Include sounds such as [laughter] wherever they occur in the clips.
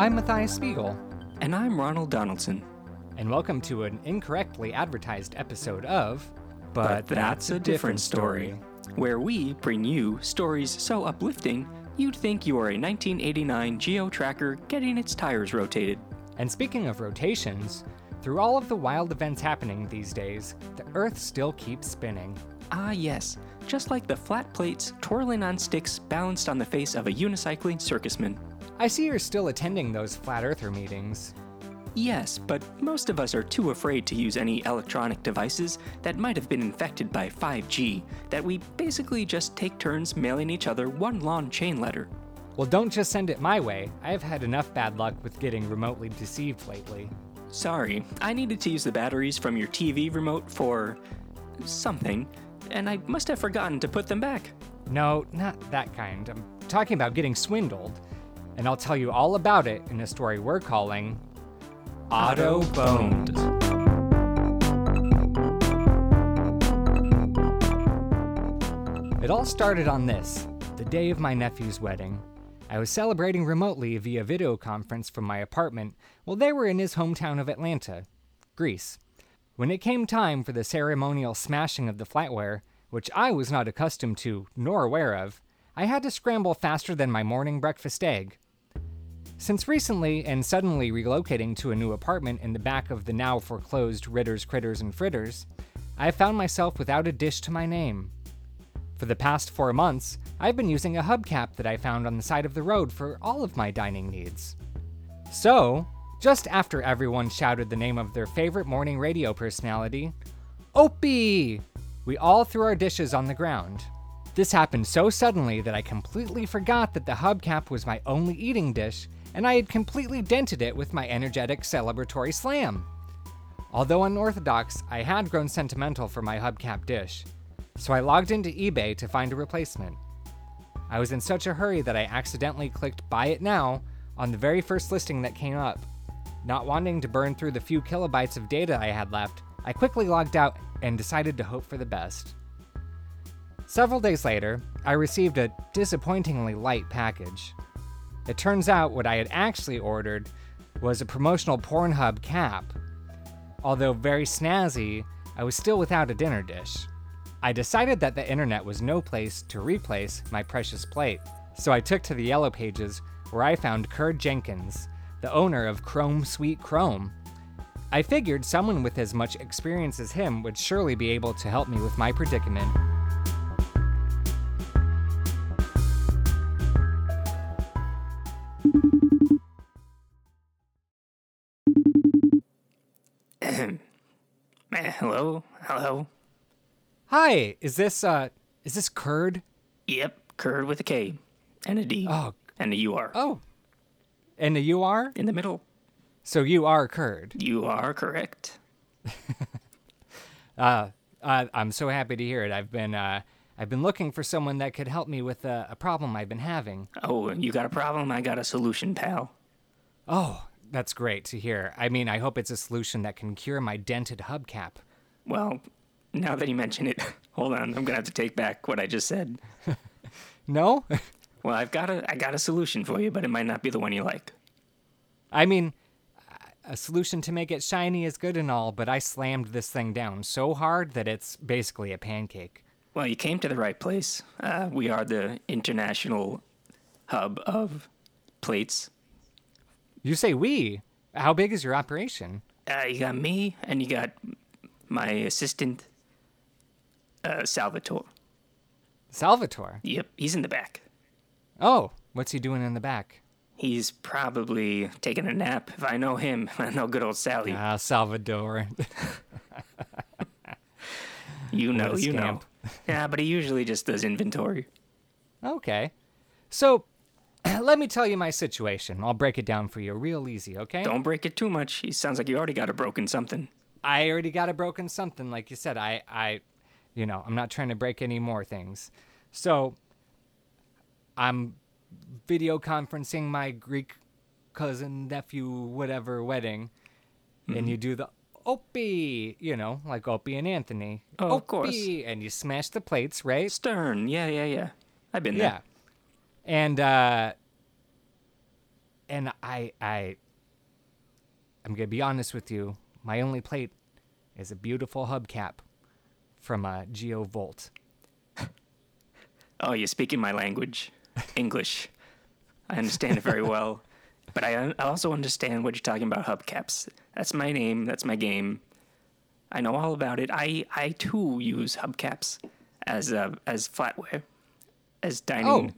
I'm Matthias Spiegel, And I'm Ronald Donaldson. and welcome to an incorrectly advertised episode of But That's a Different Story, where we bring you stories so uplifting you'd think you are a 1989 Geo Tracker getting its tires rotated. And speaking of rotations, through all of the wild events happening these days, the Earth still keeps spinning. Ah, yes, just like the flat plates twirling on sticks balanced on the face of a unicycling circusman. I see you're still attending those flat earther meetings. Yes, but most of us are too afraid to use any electronic devices that might have been infected by 5G that we basically just take turns mailing each other one long chain letter. Well, don't just send it my way. I've had enough bad luck with getting remotely deceived lately. Sorry, I needed to use the batteries from your TV remote for something, and I must have forgotten to put them back. No, not that kind. I'm talking about getting swindled. And I'll tell you all about it in a story we're calling Auto Boned. It all started on this, the day of my nephew's wedding. I was celebrating remotely via video conference from my apartment while they were in his hometown of Atlanta, Greece. When it came time for the ceremonial smashing of the flatware, which I was not accustomed to nor aware of, I had to scramble faster than my morning breakfast egg. Since recently and suddenly relocating to a new apartment in the back of the now foreclosed Ritter's Critters and Fritters, I have found myself without a dish to my name. For the past four months, I've been using a hubcap that I found on the side of the road for all of my dining needs. So, just after everyone shouted the name of their favorite morning radio personality, Opie! We all threw our dishes on the ground. This happened so suddenly that I completely forgot that the hubcap was my only eating dish, and I had completely dented it with my energetic celebratory slam. Although unorthodox, I had grown sentimental for my hubcap dish, so I logged into eBay to find a replacement. I was in such a hurry that I accidentally clicked Buy It Now on the very first listing that came up. Not wanting to burn through the few kilobytes of data I had left, I quickly logged out and decided to hope for the best. Several days later, I received a disappointingly light package. It turns out what I had actually ordered was a promotional Pornhub cap. Although very snazzy, I was still without a dinner dish. I decided that the internet was no place to replace my precious plate, so I took to the yellow pages where I found Kurt Jenkins, the owner of Chrome Sweet Chrome. I figured someone with as much experience as him would surely be able to help me with my predicament. [laughs] hello? Hello? Hi, is this uh is this Curd? Yep, Curd with a K and a D Oh, and a U R. Oh. And a U R? In the middle, So you are Curd. you are correct. [laughs] Uh, uh I'm so happy to hear it. I've been uh I've been looking for someone that could help me with a, a problem I've been having. Oh, you got a problem? I got a solution, pal. Oh, that's great to hear. I mean, I hope it's a solution that can cure my dented hubcap. Well, now that you mention it, [laughs] hold on, I'm gonna have to take back what I just said. [laughs] No? [laughs] Well, I've got a I got a solution for you, but it might not be the one you like. I mean, a solution to make it shiny is good and all, but I slammed this thing down so hard that it's basically a pancake. Well, you came to the right place. Uh, we are the international hub of plates. You say we? How big is your operation? Uh, you got me, and you got my assistant, uh, Salvatore. Salvatore. Yep, he's in the back. Oh, what's he doing in the back? He's probably taking a nap. If I know him, [laughs] I know good old Sally. Ah, Salvador. [laughs] you know, you know. Yeah, but he usually just does inventory. okay. So, [clears throat] let me tell you my situation. I'll break it down for you real easy, okay? Don't break it too much. He sounds like you already got a broken something. I already got a broken something, like you said. I, I, you know, I'm not trying to break any more things. So, I'm video conferencing my Greek cousin, nephew, whatever wedding, and mm-hmm. you do the Opie, you know, like Opie and Anthony. Oh, of course. And you smash the plates, right? Stern, yeah, yeah, yeah. I've been there. And uh and I I I'm gonna be honest with you. My only plate is a beautiful hubcap from a Geo Volt. Oh, you're speaking my language, English. I understand it very well, [laughs] but I, I also understand what you're talking about. Hubcaps. That's my name. That's my game. I know all about it. I I too use hubcaps as uh, as flatware, as dining Oh.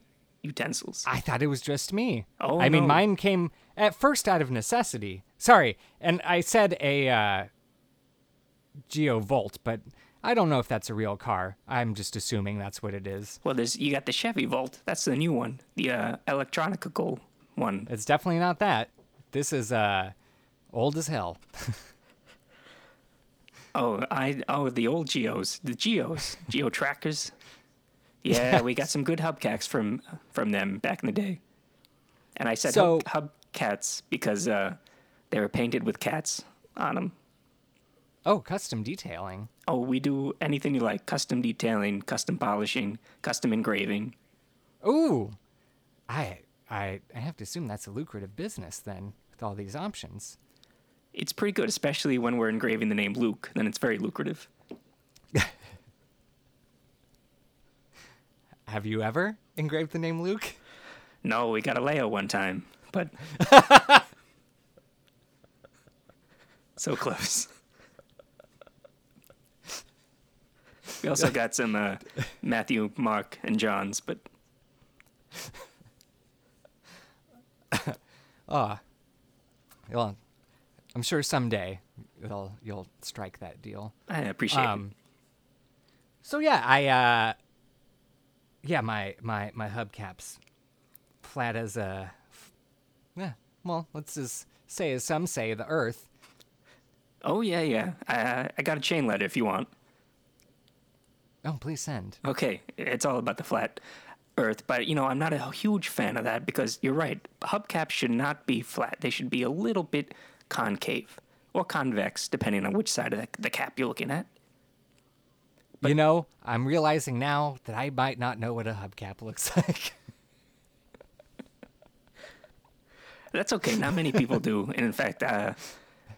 Utensils. I thought it was just me. Oh, I mean, no. mine came at first out of necessity. Sorry, and I said a uh, Geo Volt, but I don't know if that's a real car. I'm just assuming that's what it is. Well, there's you got the Chevy Volt. That's the new one, the uh, electronical one. It's definitely not that. This is uh, old as hell. [laughs] Oh, I oh the old Geos, the Geos, Geo trackers. Yeah, we got some good hubcaps from from them back in the day. And I said So- hub, hubcats because uh, they were painted with cats on them. Oh, custom detailing. Oh, we do anything you like: custom detailing, custom polishing, custom engraving. Ooh, I I I have to assume that's a lucrative business then, with all these options. It's pretty good, especially when we're engraving the name Luke. Then it's very lucrative. Have you ever engraved the name Luke? No, we got a Leo one time, but [laughs] so close. We also got some uh, Matthew, Mark, and John's, but [laughs] Ah, well, I'm sure someday you'll you'll strike that deal. I appreciate it. Um, so yeah, I uh, yeah, my my my hubcaps flat as a, yeah. Well, let's just say, as some say, the Earth. Oh yeah, yeah. I I got a chain letter if you want. Oh, please send. Okay, it's all about the flat Earth, but you know I'm not a huge fan of that because you're right. Hubcaps should not be flat. They should be a little bit concave or convex, depending on which side of the, the cap you're looking at. You know, I'm realizing now that I might not know what a hubcap looks [laughs] like. That's okay. Not many people do, and in fact, uh,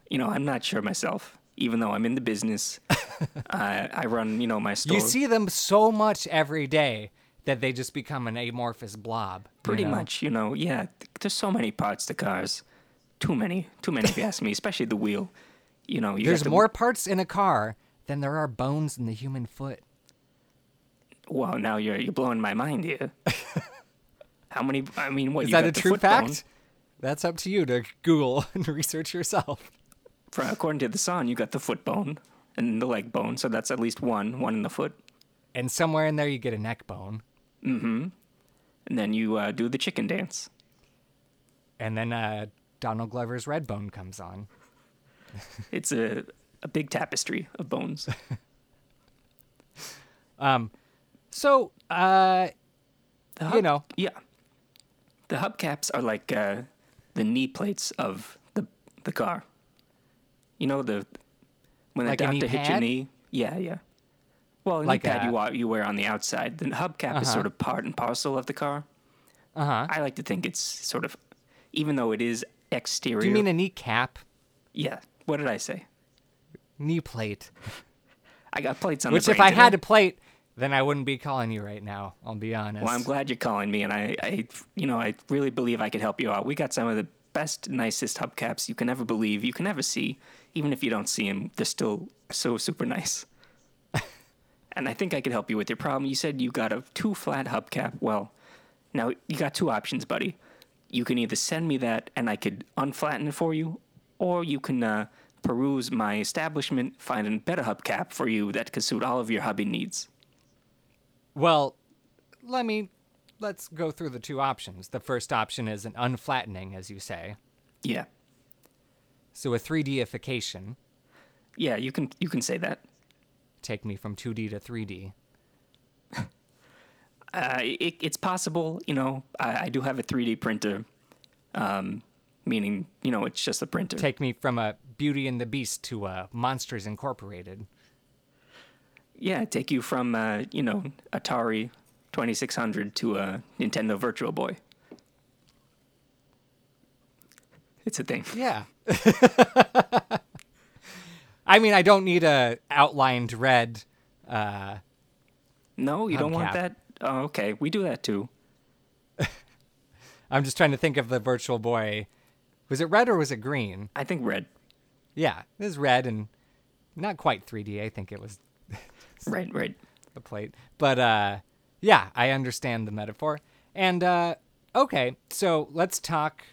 you know, I'm not sure myself. Even though I'm in the business, [laughs] uh, I run, you know, my store. you see them so much every day that they just become an amorphous blob. you pretty know? much, you know, yeah. th- There's so many parts to cars. Too many, too many. If you ask me, especially the wheel. You know, you There's the- more parts in a car than there are bones in the human foot. Well, now you're you're blowing my mind here. [laughs] How many? I mean, what? Is you that a the true foot bone. fact? That's up to you to Google [laughs] and research yourself. For, according to the song, you got the foot bone and the leg bone, so that's at least one, one in the foot. And somewhere in there, you get a neck bone. Mm-hmm. And then you uh, do the chicken dance. And then uh, Donald Glover's red bone comes on. It's a a big tapestry of bones. [laughs] um, So, uh, The You know. yeah. The hubcaps are like uh, the knee plates of the the car. You know the when the doctor hits your knee. Yeah, yeah. Well, Like knee pad a- you wa- you wear on the outside. The hubcap is Uh-huh. sort of part and parcel of the car. uh huh. I like to think it's sort of, even though it is exterior. Do you mean a knee cap? Yeah. What did I say? Knee plate. I got plates on Which, if I had a plate, then I wouldn't be calling you right now. I'll be honest. Well, I'm glad you're calling me, and I, I, you know, I really believe I could help you out. We got some of the best, nicest hubcaps you can ever believe, you can ever see. Even if you don't see them, they're still so super nice. [laughs] and I think I could help you with your problem. You said you got a two flat hubcap. Well, now you got two options, buddy. You can either send me that, and I could unflatten it for you, or you can uh, peruse my establishment, find a better hubcap for you that could suit all of your hubby needs. Well, let me. Let's go through the two options. The first option is an unflattening, as you say. Yeah. So a 3Dification. Yeah, you can you can say that. Take me from 2D to 3D. [laughs] Uh, it, it's possible, you know. I, I do have a 3D printer, um, meaning you know it's just a printer. Take me from a Beauty and the Beast to a Monsters Incorporated. yeah, take you from uh, you know Atari 2600 to a Nintendo Virtual Boy. It's a thing. Yeah. [laughs] I mean, I don't need a outlined red. Uh, No, you don't want that. Oh, okay. We do that too. [laughs] I'm just trying to think of the Virtual Boy. Was it red or was it green? I think red. Yeah, it was red and not quite 3D. I think it was [laughs] Right, right. the plate. But uh, yeah, I understand the metaphor. And uh, okay, so let's talk.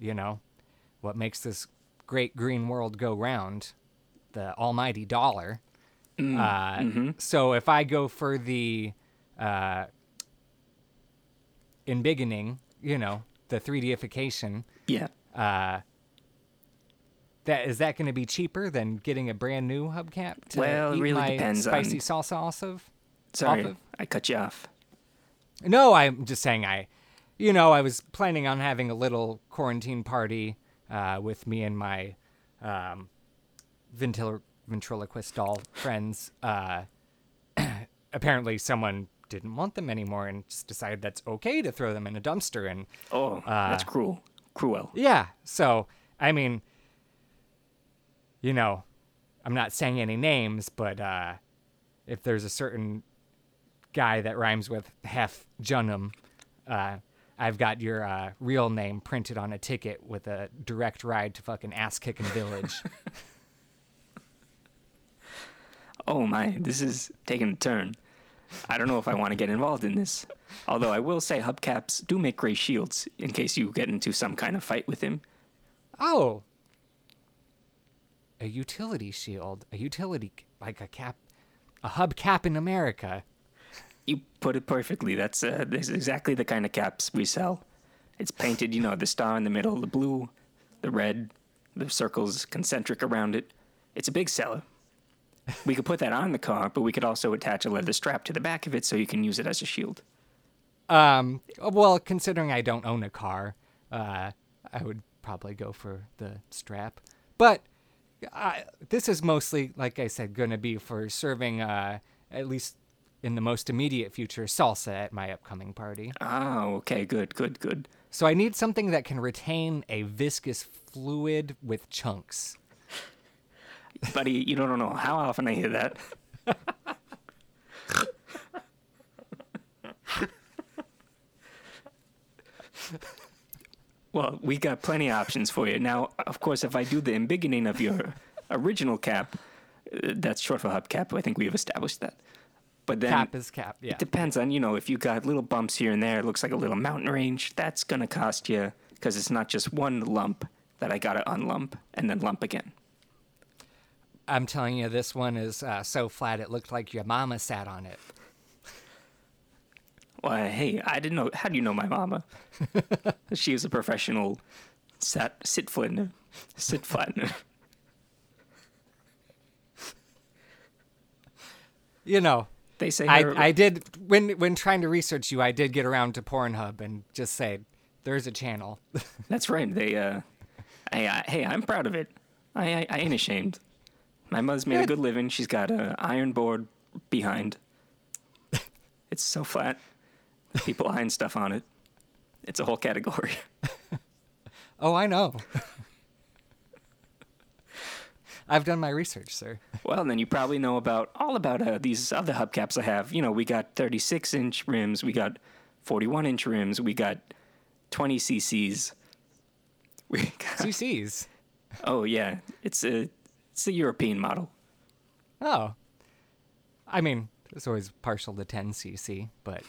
You know, what makes this great green world go round? The almighty dollar. uh, So if I go for the uh, in beginning, you know, the 3Dification, Yeah. uh, that is that going to be cheaper than getting a brand new hubcap to Well, it eat really my depends spicy on- salsa off of? Sorry, Off of- I cut you off. No, I'm just saying I, you know, I was planning on having a little quarantine party uh, with me and my um, ventrilo- ventriloquist doll friends. Uh, [clears throat] apparently, someone didn't want them anymore and just decided that's okay to throw them in a dumpster. And Oh, that's cruel. Cruel. yeah, so I mean, you know, I'm not saying any names, but uh, if there's a certain guy that rhymes with Hef Junum, uh, I've got your uh, real name printed on a ticket with a direct ride to fucking ass kicking village. [laughs] Oh my, this is taking a turn. I don't know if I want to get involved in this. Although I will say hubcaps do make great shields in case you get into some kind of fight with him. oh, a utility shield, a utility like a cap, a hub cap in America. You put it perfectly. That's uh, this is exactly the kind of caps we sell. It's painted, you know, the star in the middle, the blue, the red, the circles concentric around it. It's a big seller. We could put that on the car, but we could also attach a leather strap to the back of it so you can use it as a shield. Um, well, considering I don't own a car, uh, I would probably go for the strap. But I, this is mostly, like I said, going to be for serving, uh, at least in the most immediate future, salsa at my upcoming party. Oh, okay, good, good, good. So I need something that can retain a viscous fluid with chunks. Buddy, you don't know how often I hear that. [laughs] well, we got plenty of options for you. Now, of course, if I do the embiggening of your original cap, uh, that's short for hubcap. I think we have established that. But then Cap is cap, yeah. it depends on, you know, if you got little bumps here and there, it looks like a little mountain range, that's going to cost you because it's not just one lump that I got to unlump and then lump again. I'm telling you, this one is uh, so flat it looked like your mama sat on it. Well, hey, I didn't know. How do you know my mama? [laughs] she was a professional sat, sit flattener. Sit flattener. You know, They say I, I did when when trying to research you, I did get around to Pornhub and just say there's a channel. [laughs] That's right. They, uh, hey, I, hey, I'm proud of it. I, I, I ain't ashamed. My mother's made a Good. good living. She's got a iron board behind. [laughs] It's so flat. [laughs] People iron stuff on it. It's a whole category. [laughs] oh, I know. [laughs] I've done my research, sir. Well, then you probably know about all about uh, these other hubcaps I have. You know, we got 36 inch rims, we got 41 inch rims, we got 20 cc's. We got, CCs. oh yeah, it's a it's a European model. Oh. I mean, it's always partial to 10 cc, but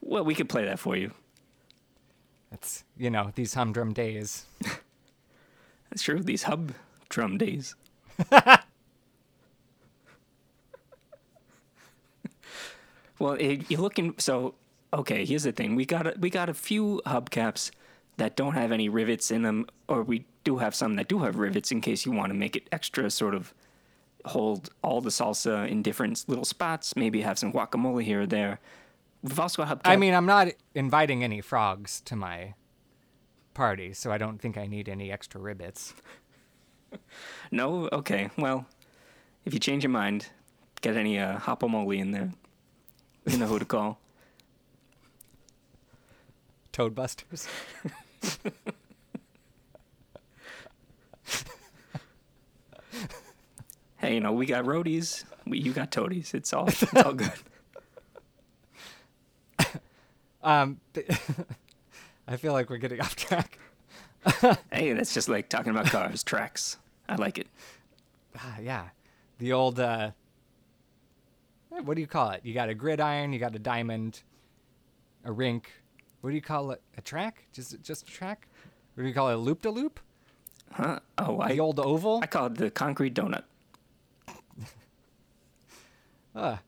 Well, we could play that for you. it's, you know, these humdrum days. [laughs] That's true. These hub drum days. [laughs] well, eh, you're looking. So, okay. Here's the thing. We got a, we got a few hubcaps that don't have any rivets in them, or we do have some that do have rivets in case you want to make it extra sort of hold all the salsa in different little spots. Maybe have some guacamole here or there. We've also got hubcap. I mean, I'm not inviting any frogs to my party, so I don't think I need any extra ribbits. [laughs] no. Okay. Well, if you change your mind, get any uh, hopamole in there. You know who to call. [laughs] Toadbusters. [laughs] hey, you know, we got roadies, we, you got toadies. It's all, it's all good. Um, [laughs] I feel like we're getting [laughs] off track. hey, that's just like talking about cars, tracks. I like it. Ah, yeah, the old. Uh, eh, what do you call it? You got a gridiron, you got a diamond, a rink. What do you call it? A track? Just just a track? What do you call it? A loop to loop? Huh? Oh, I, The old oval? I call it the concrete donut. [laughs] Uh,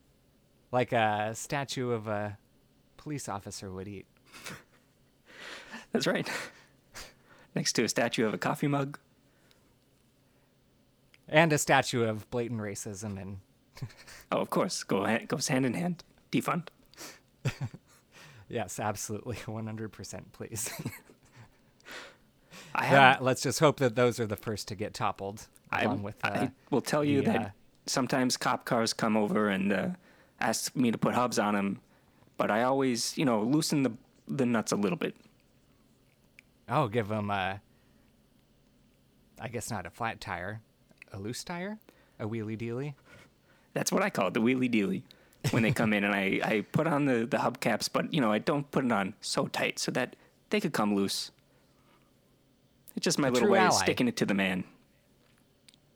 like a statue of a police officer would eat. [laughs] That's right. [laughs] Next to a statue of a coffee mug. And a statue of blatant racism and [laughs] Oh, of course, go ha- goes hand in hand. Defund. yes, absolutely, 100% please. I let's just hope that those are the first to get toppled I, along with uh, I will tell you the, that uh, sometimes cop cars come over and uh, ask me to put hubs on them, but I always, you know, loosen the the nuts a little bit. Oh, give them a. I guess not a flat tire, a loose tire, a wheelie dealy. That's what I call it, the wheelie dealy. When they come in and I, I put on the, the hubcaps, but you know, I don't put it on so tight so that they could come loose. It's just my A little way of sticking it to the man.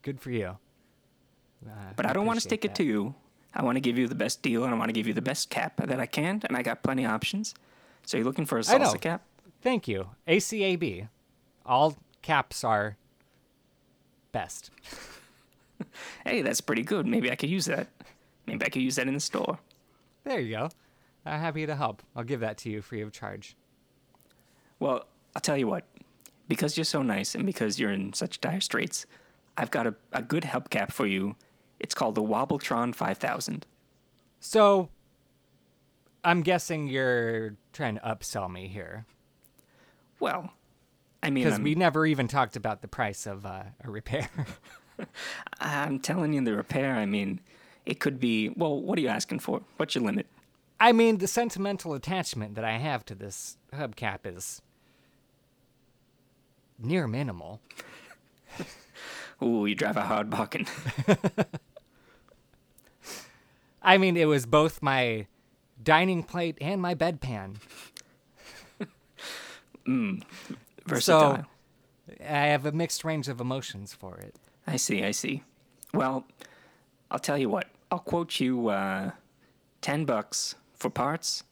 Good for you. Uh, But I don't want to stick it to you. I want to give you the best deal and I want to give you the best cap that I can, and I got plenty of options. So you're looking for a salsa cap? Thank you. ACAB. All caps are best. [laughs] Hey, that's pretty good. Maybe I could use that. Maybe I could use that in the store. There you go. I'm happy to help. I'll give that to you free of charge. Well, I'll tell you what. Because you're so nice and because you're in such dire straits, I've got a, a good help cap for you. It's called the Wobbletron 5000. So, I'm guessing you're trying to upsell me here. Well, I mean, Because we never even talked about the price of uh, a repair. [laughs] I'm telling you the repair, I mean, it could be, well, what are you asking for? What's your limit? I mean, the sentimental attachment that I have to this hubcap is near minimal. Ooh, you drive a hard bargain. [laughs] [laughs] I mean, it was both my dining plate and my bedpan. [laughs] Versatile. I have a mixed range of emotions for it. I see, I see. Well, I'll tell you what. I'll quote you uh, 10 bucks for parts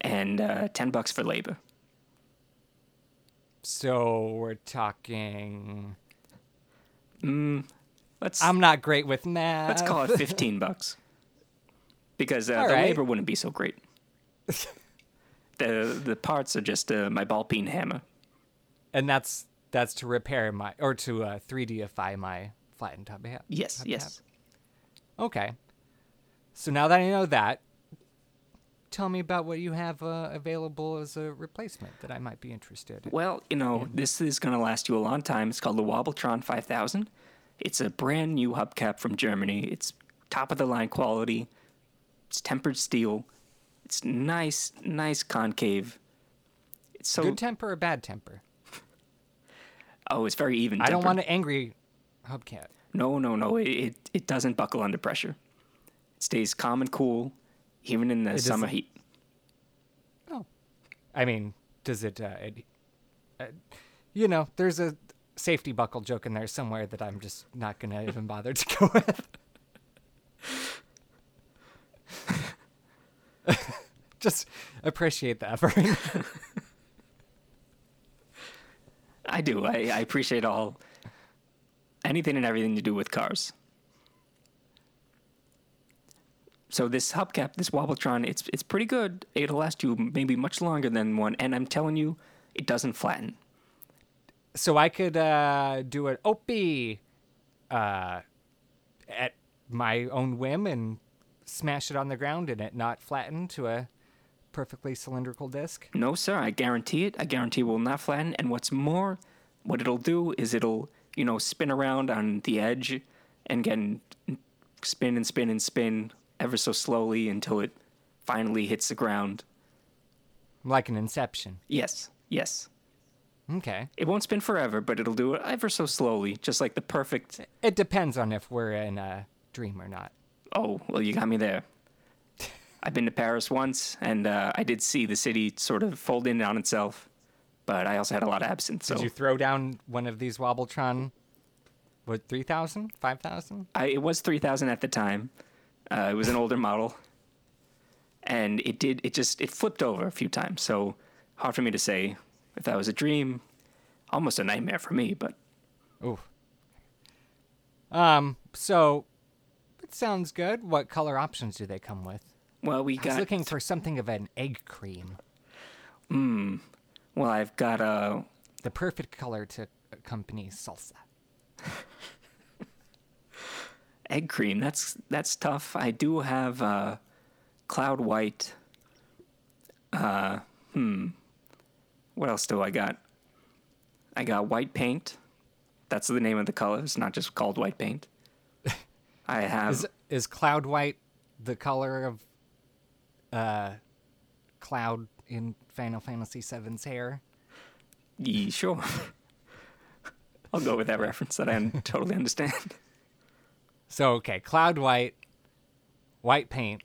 and uh, 10 bucks for labor. So we're talking. Let's I'm not great with math. let's call it [laughs] 15 bucks. Because uh, the right. labor wouldn't be so great. the the parts are just uh, my ball peen hammer. And that's that's to repair my or to uh, 3Dify my flattened top hat. Yes, hubcap. yes. Okay. So now that I know that, tell me about what you have uh, available as a replacement that I might be interested in. Well, you know, this is going to last you a long time. It's called the Wobbletron 5000. It's a brand new hubcap from Germany. It's top of the line quality. It's tempered steel. It's nice, nice concave. It's so Good temper or bad temper? oh, it's very even. I don't want an angry hubcap. No, no, no. It, it it doesn't buckle under pressure. It stays calm and cool, even in the It summer heat. Oh. I mean, does it, uh, it uh, you know, there's a safety buckle joke in there somewhere that I'm just not going [laughs] to even bother to go with. [laughs] just appreciate the effort. [laughs] I do. I, I appreciate all anything and everything to do with cars. So this hubcap, this Wobbletron, it's it's pretty good. It'll last you maybe much longer than one, and I'm telling you, it doesn't flatten. so I could uh, do an Opie uh, at my own whim and smash it on the ground and it not flatten to a perfectly cylindrical disc. No, sir, I guarantee it. I guarantee it will not flatten. And what's more, what it'll do is it'll, you know, spin around on the edge and again spin and spin and spin ever so slowly until it finally hits the ground. Like an inception. Yes, yes. Okay. It won't spin forever, but it'll do it ever so slowly, just like the perfect. It depends on if we're in a dream or not. Oh, well, you got me there. [laughs] I've been to Paris once, and uh, I did see the city sort of fold in on itself, but I also had a lot of absinthe. So Did you throw down one of these Wobbletron? What, 3,000? 5,000? It was 3000 at the time. Uh, it was an older model. And it did, it just, it flipped over a few times. So hard for me to say if that was a dream. Almost a nightmare for me, but Ooh. Um, so it sounds good. What color options do they come with? well, we I was got. looking for something of an egg cream. Hmm. Well, I've got uh, The perfect color to accompany salsa. [laughs] egg cream. That's that's tough. I do have uh, cloud white. Uh, hmm. What else do I got? I got white paint. That's the name of the color. It's not just called white paint. [laughs] I have. Is is cloud white the color of uh cloud in Final Fantasy VII's hair? Yeah, sure. [laughs] I'll go with that reference that I totally understand. [laughs] So okay, cloud white, white paint.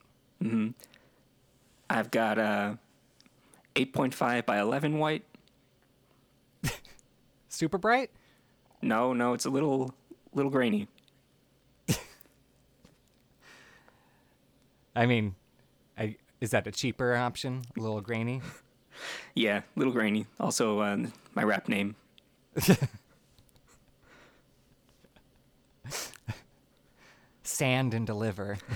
I've got uh, 8.5 by 11 white. [laughs] Super bright? No, no, it's a little little grainy. [laughs] I mean, I, is that a cheaper option? A little grainy? [laughs] Yeah, little grainy. Also, uh, my rap name. Sand and deliver. [laughs]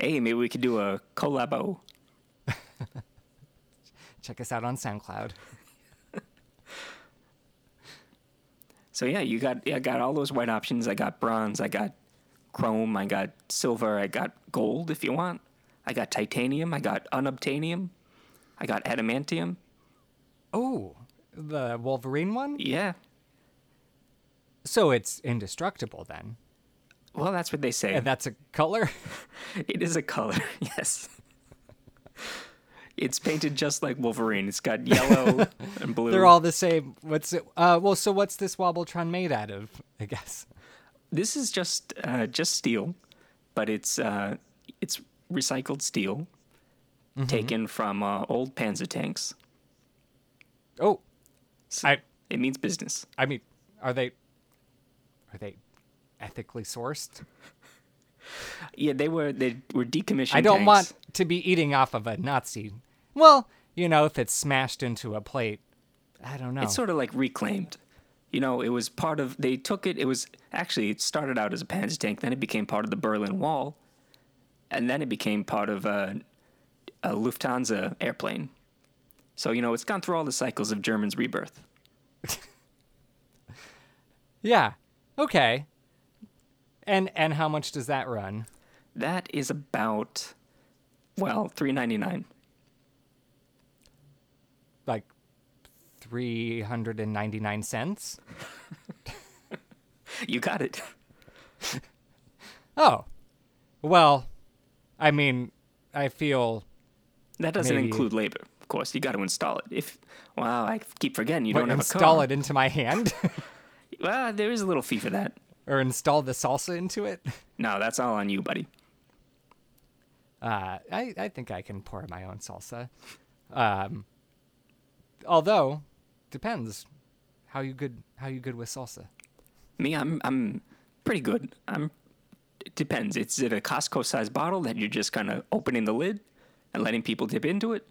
Hey, maybe we could do a collabo. [laughs] Check us out on SoundCloud. [laughs] So yeah, you got yeah, I got all those white options. I got bronze, I got chrome, I got silver, I got gold if you want. I got titanium, I got unobtainium, I got adamantium. Oh, the Wolverine one? Yeah. So it's indestructible then. Well, that's what they say. And that's a color? [laughs] It is a color, [laughs] yes. It's painted just like Wolverine. It's got yellow [laughs] and blue. They're all the same. What's it? Uh, well, so what's this Wobbletron made out of? I guess. This is just uh, just steel, but it's uh, it's recycled steel taken from uh, old Panzer tanks. Oh, So I it means business. I mean, are they are they ethically sourced? Yeah, they were they were decommissioned. I don't tanks. want to be eating off of a Nazi. Well, you know, if it's smashed into a plate, I don't know. It's sort of like reclaimed. You know, it was part of. They took it. It was actually it started out as a Panzer tank. Then it became part of the Berlin Wall, and then it became part of a, a Lufthansa airplane. So you know, it's gone through all the cycles of German's rebirth. [laughs] yeah. Okay. And and how much does that run? That is about, well, three ninety nine. Like 399 cents? [laughs] You got it. [laughs] Oh. Well, I mean, I feel That doesn't Maybe- include labor, of course. You got to install it. If wow, I keep forgetting you what, don't have a install it into my hand [laughs] Well, there is a little fee for that. or install the salsa into it. [laughs] No, that's all on you, buddy. Uh, I, I think I can pour my own salsa. Um, although, depends how you good how you good with salsa. Me, I'm I'm pretty good. I'm. It depends. It's it a Costco sized bottle that you're just kind of opening the lid and letting people dip into it.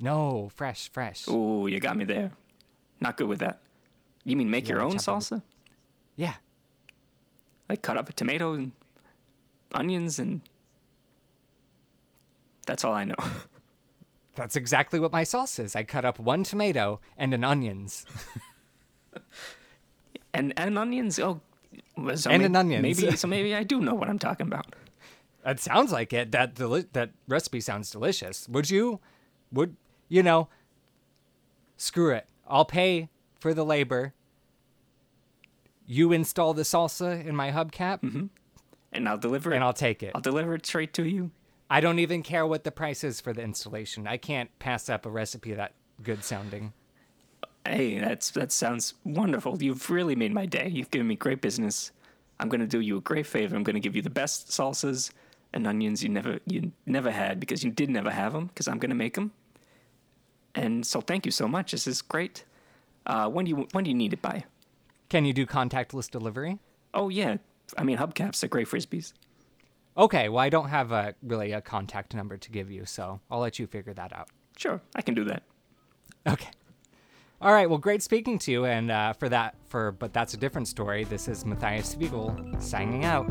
No, fresh, fresh. Ooh, you got me there. Not good with that. You mean make your own salsa? Yeah, Like cut up a tomato and onions and. That's all I know. [laughs] that's exactly what my sauce is. I cut up one tomato and an onions. [laughs] And and onions. Oh, so And may- an onions. Maybe so. [laughs] Maybe I do know what I'm talking about. That sounds like it. That deli- that recipe sounds delicious. Would you? Would you know? Screw it. I'll pay for the labor. You install the salsa in my hubcap, mm-hmm. And I'll deliver it. and I'll take it. I'll deliver it straight to you. I don't even care what the price is for the installation. I can't pass up a recipe that good sounding. Hey, that's that sounds wonderful. You've really made my day. You've given me great business. I'm gonna do you a great favor. I'm gonna give you the best salsas and onions you never you never had because you did never have them because I'm gonna make them. And so thank you so much. This is great. Uh, when do you when do you need it by? Can you do contactless delivery? Oh yeah, I mean hubcaps are great frisbees. Okay, well, I don't have a really a contact number to give you, so I'll let you figure that out. Sure, I can do that. Okay. All right. Well, great speaking to you, and uh, for that, for but that's a different story. This is Matthias Spiegel signing out.